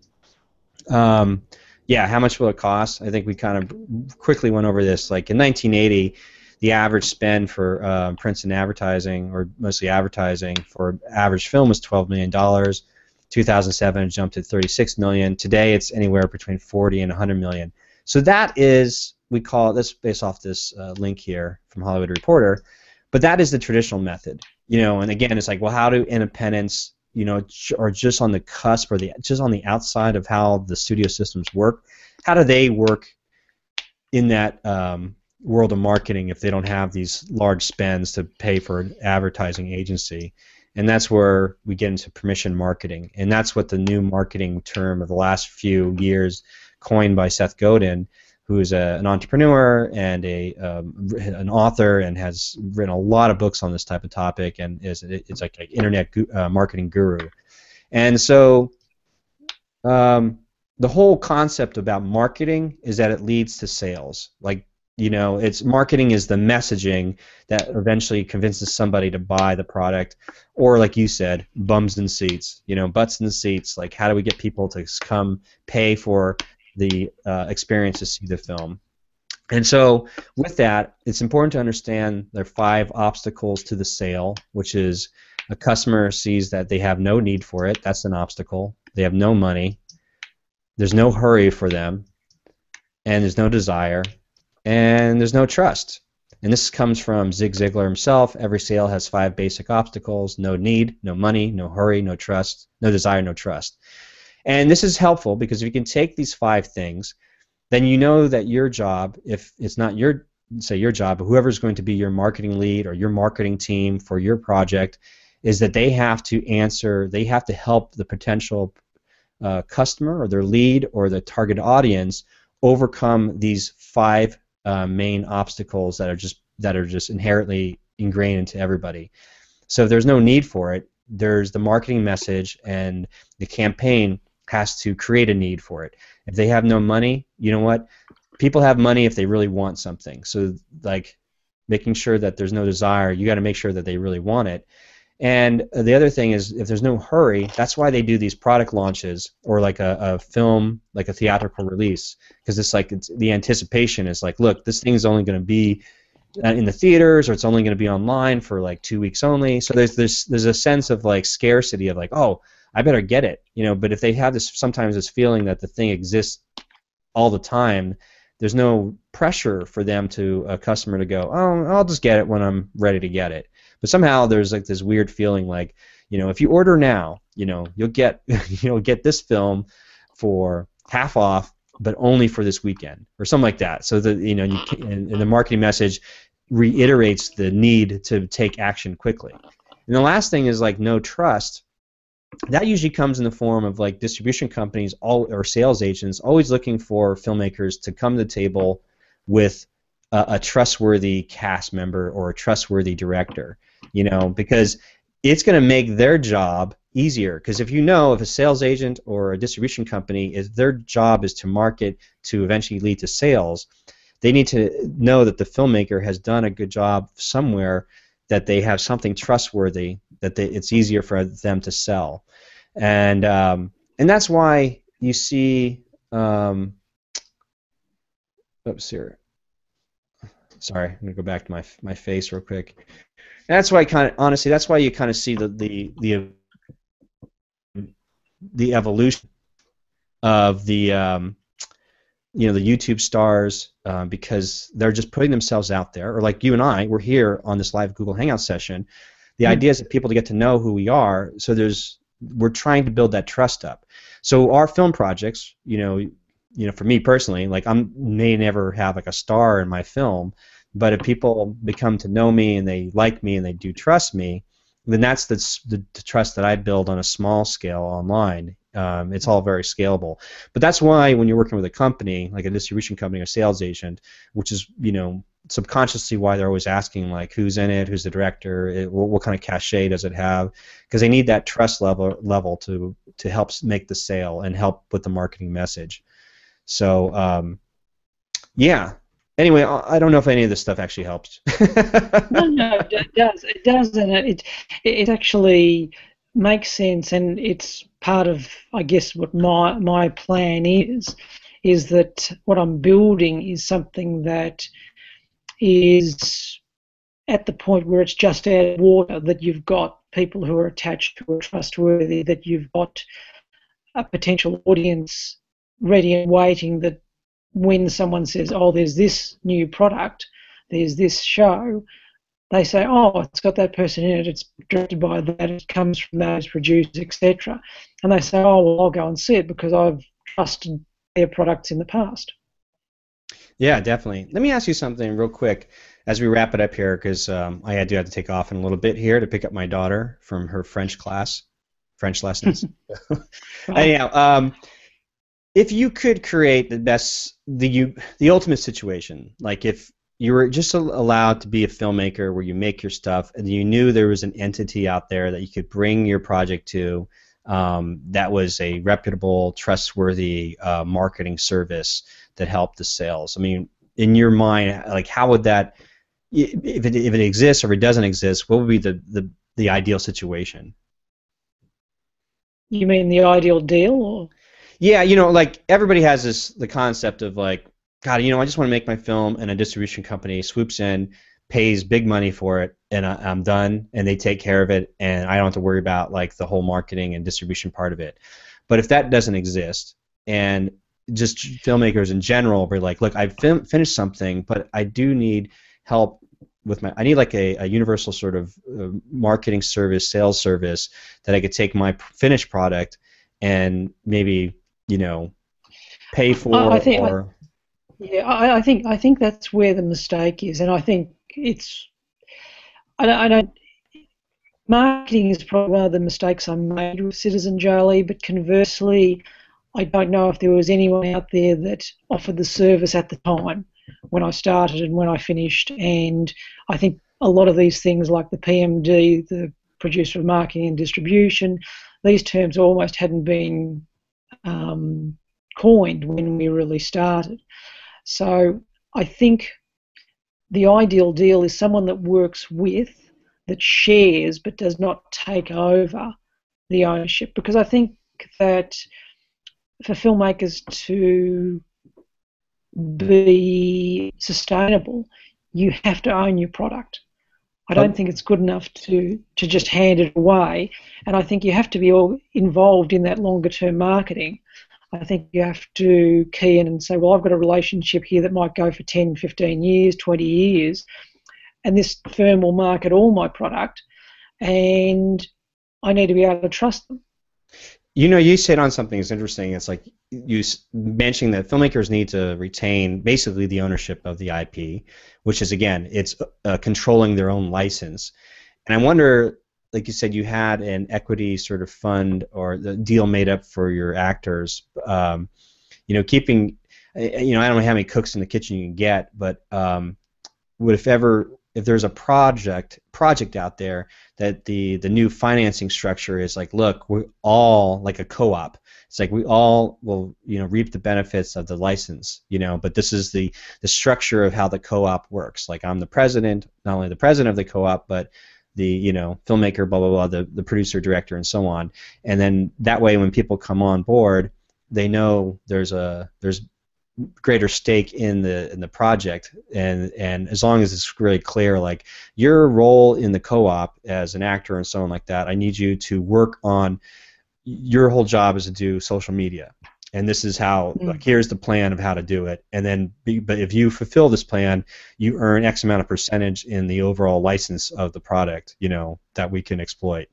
um, yeah how much will it cost? I think we kind of quickly went over this. Like in 1980 the average spend for uh, prints and advertising, or mostly advertising, for average film was $12 million. 2007 it jumped to 36 million. Today it's anywhere between 40 and 100 million. So that is we call this based off this uh, link here from Hollywood Reporter, but that is the traditional method. You know, and again, it's like, well, how do independents, you know, are just on the cusp or the just on the outside of how the studio systems work? How do they work in that um, world of marketing if they don't have these large spends to pay for an advertising agency? And that's where we get into permission marketing, and that's what the new marketing term of the last few years, coined by Seth Godin who's a, an entrepreneur and a um, an author and has written a lot of books on this type of topic and is it's like an internet gu- uh, marketing guru. And so um, the whole concept about marketing is that it leads to sales. Like you know, it's marketing is the messaging that eventually convinces somebody to buy the product, or like you said, bums in seats. You know, butts in seats. Like, how do we get people to come pay for the uh, experience to see the film. And so, with that, it's important to understand there are five obstacles to the sale, which is a customer sees that they have no need for it. That's an obstacle. They have no money. There's no hurry for them, and there's no desire, and there's no trust. And this comes from Zig Ziglar himself. Every sale has five basic obstacles no need, no money, no hurry, no trust, no desire, no trust. And this is helpful because if you can take these five things, then you know that your job, if it's not your say your job, but whoever's going to be your marketing lead or your marketing team for your project, is that they have to answer, they have to help the potential uh, customer or their lead or the target audience overcome these five uh, main obstacles that are just that are just inherently ingrained into everybody. So there's no need for it, there's the marketing message and the campaign has to create a need for it. If they have no money, you know what? People have money if they really want something. So like making sure that there's no desire, you got to make sure that they really want it. And the other thing is, if there's no hurry, that's why they do these product launches or like a, a film, like a theatrical release, because it's like it's, the anticipation is like, look, this thing is only going to be uh, in the theaters, or it's only going to be online for like two weeks only. So there's there's there's a sense of like scarcity of like, oh, I better get it, you know. But if they have this sometimes this feeling that the thing exists all the time, there's no pressure for them to a customer to go, oh, I'll just get it when I'm ready to get it. But somehow there's like this weird feeling like, you know, if you order now, you know, you'll get *laughs* you'll get this film for half off, but only for this weekend or something like that. So that you know, you can, and, and the marketing message reiterates the need to take action quickly. And the last thing is like no trust that usually comes in the form of like distribution companies all or sales agents always looking for filmmakers to come to the table with a, a trustworthy cast member or a trustworthy director you know because it's going to make their job easier because if you know if a sales agent or a distribution company is their job is to market to eventually lead to sales they need to know that the filmmaker has done a good job somewhere that they have something trustworthy that they, it's easier for them to sell, and um, and that's why you see. Um, oops, here. Sorry, I'm gonna go back to my my face real quick. That's why kind of honestly, that's why you kind of see the the the the evolution of the um, you know the YouTube stars uh, because they're just putting themselves out there, or like you and I, we're here on this live Google Hangout session. The mm-hmm. idea is that people to get to know who we are. So there's we're trying to build that trust up. So our film projects, you know, you know, for me personally, like I may never have like a star in my film, but if people become to know me and they like me and they do trust me, then that's the, the, the trust that I build on a small scale online um, it's all very scalable. But that's why when you're working with a company, like a distribution company or sales agent, which is, you know, subconsciously why they're always asking, like, who's in it, who's the director, it, what, what, kind of cachet does it have? Because they need that trust level level to to help make the sale and help with the marketing message. So, um, yeah. Anyway, I don't know if any of this stuff actually helps. no, *laughs* no, it does. It does, and it it actually makes sense, and it's part of, I guess, what my my plan is, is that what I'm building is something that is at the point where it's just out of water, that you've got people who are attached who are trustworthy, that you've got a potential audience ready and waiting that when someone says, oh, there's this new product, there's this show, they say, oh, it's got that person in it, it's directed by that, it comes from those producers, etc. And they say, oh, well, I'll go and see it because I've trusted their products in the past. Yeah, definitely. Let me ask you something real quick as we wrap it up here, because um, I do have to take off in a little bit here to pick up my daughter from her French class, French lessons. *laughs* *laughs* Anyhow, um, if you could create the best, the you, the ultimate situation, like if you were just allowed to be a filmmaker where you make your stuff, and you knew there was an entity out there that you could bring your project to, um, that was a reputable, trustworthy uh, marketing service that helped the sales. I mean, in your mind, like how would that, if it, if it exists or if it doesn't exist, what would be the, the, the ideal situation? You mean the ideal deal, or? Yeah, you know, like everybody has this the concept of like, God, you know, I just want to make my film, and a distribution company swoops in, pays big money for it, and I, am done, and they take care of it, and I don't have to worry about like the whole marketing and distribution part of it. But if that doesn't exist, and just filmmakers in general be like, look, I've fin- finished something, but I do need help with my. I need like a, a universal sort of uh, marketing service, sales service that I could take my finished product and maybe you know, pay for I think, or. I, yeah, I, I, think I think that's where the mistake is, and I think it's. I don't, I don't. Marketing is probably one of the mistakes I made with Citizen Jia Li, but conversely, I don't know if there was anyone out there that offered the service at the time when I started and when I finished. And I think a lot of these things, like the PMD, the producer of marketing and distribution, these terms almost hadn't been um, coined when we really started. So I think the ideal deal is someone that works with, that shares, but does not take over the ownership. Because I think that for filmmakers to be sustainable, you have to own your product. I don't think it's good enough to, to just hand it away. And I think you have to be all involved in that longer term marketing. I think you have to key in and say, well, I've got a relationship here that might go for 10, 15 years, 20 years, and this firm will market all my product, and I need to be able to trust them. You know, you said on something that's interesting. It's like you mentioning that filmmakers need to retain basically the ownership of the IP, which is again, it's uh, controlling their own license. And I wonder, like you said, you had an equity sort of fund or the deal made up for your actors. Um, you know, keeping, you know, I don't know how many cooks in the kitchen you can get, but um, would if ever if there's a project project out there that the the new financing structure is like look we're all like a co-op. It's like we all will you know reap the benefits of the license you know but this is the the structure of how the co-op works. Like i'm the president not only the president of the co-op but the you know filmmaker blah blah blah the, the producer director and so on. And then that way when people come on board they know there's a there's greater stake in the in the project. And and as long as it's really clear like your role in the co-op as an actor and someone like that I need you to work on your whole job is to do social media. And this is how mm. like here's the plan of how to do it. And then be, but if you fulfill this plan you earn x amount of percentage in the overall license of the product you know that we can exploit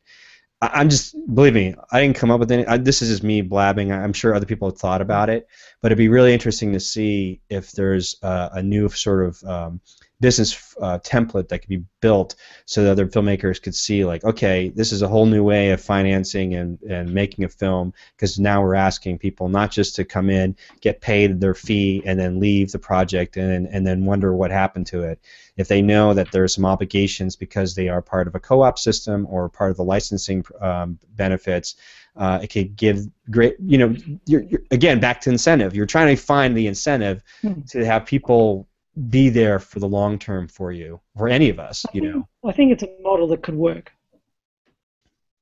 I, am just believe me, I didn't come up with any. I, this is just me blabbing. I'm sure other people have thought about it, but it'd be really interesting to see if there's uh, a new sort of um, business uh, template that could be built so that other filmmakers could see like okay this is a whole new way of financing and, and making a film because now we're asking people not just to come in get paid their fee and then leave the project and, and then wonder what happened to it if they know that there's some obligations because they are part of a co-op system or part of the licensing um, benefits uh, it could give great you know you're, you're, again back to incentive you're trying to find the incentive mm-hmm. to have people be there for the long term for you, for any of us, you know. I think it's a model that could work.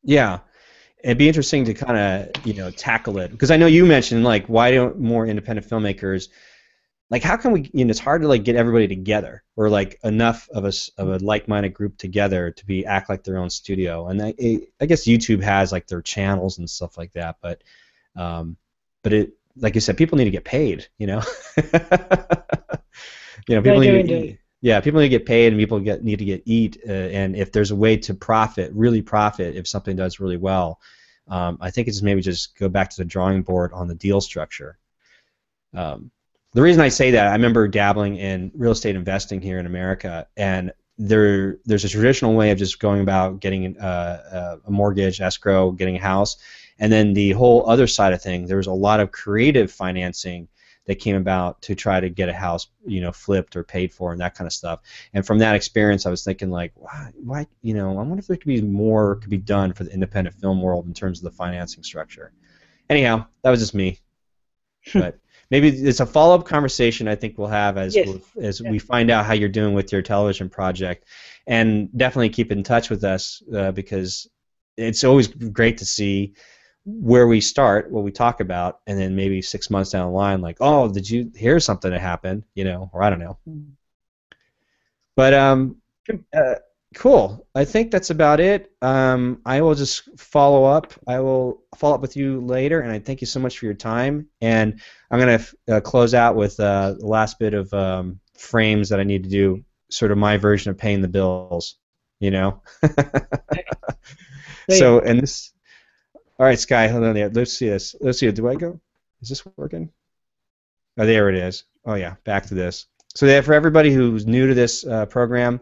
Yeah, it'd be interesting to kind of you know tackle it because I know you mentioned like why don't more independent filmmakers like how can we you know it's hard to like get everybody together or like enough of us of a like-minded group together to be act like their own studio and I, I guess YouTube has like their channels and stuff like that but um, but it like you said people need to get paid you know *laughs* you know people need to, yeah people need to get paid and people get need to get eat uh, and if there's a way to profit really profit if something does really well um, I think it's maybe just go back to the drawing board on the deal structure um, the reason I say that, I remember dabbling in real estate investing here in America, and there there's a traditional way of just going about getting uh, a mortgage, escrow, getting a house, and then the whole other side of things. There was a lot of creative financing that came about to try to get a house, you know, flipped or paid for and that kind of stuff. And from that experience, I was thinking like, why, why you know, I wonder if there could be more could be done for the independent film world in terms of the financing structure. Anyhow, that was just me. *laughs* but maybe it's a follow-up conversation I think we'll have as yes. we'll, as yeah. we find out how you're doing with your television project, and definitely keep in touch with us uh, because it's always great to see where we start, what we talk about, and then maybe six months down the line, like, oh, did you hear something that happened? You know, or I don't know. Hmm. But um, uh, Cool. I think that's about it. Um, I will just follow up. I will follow up with you later, and I thank you so much for your time. And I'm going to uh, close out with uh, the last bit of um, frames that I need to do, sort of my version of paying the bills. You know. *laughs* so, and this. All right, Sky. Hold on there. Let's see this. Let's see. Do I go? Is this working? Oh, there it is. Oh yeah, back to this. So, for everybody who's new to this uh, program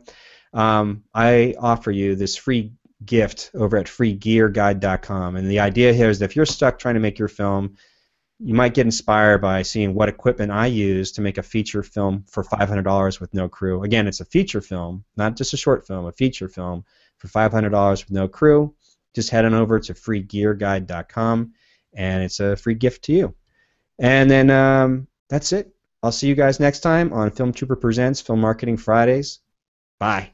um, I offer you this free gift over at freegearguide.com. And the idea here is that if you're stuck trying to make your film, you might get inspired by seeing what equipment I use to make a feature film for $500 with no crew. Again, it's a feature film, not just a short film, a feature film for $500 with no crew. Just head on over to freegearguide.com and it's a free gift to you. And then um, that's it. I'll see you guys next time on Film Trooper Presents Film Marketing Fridays. Bye.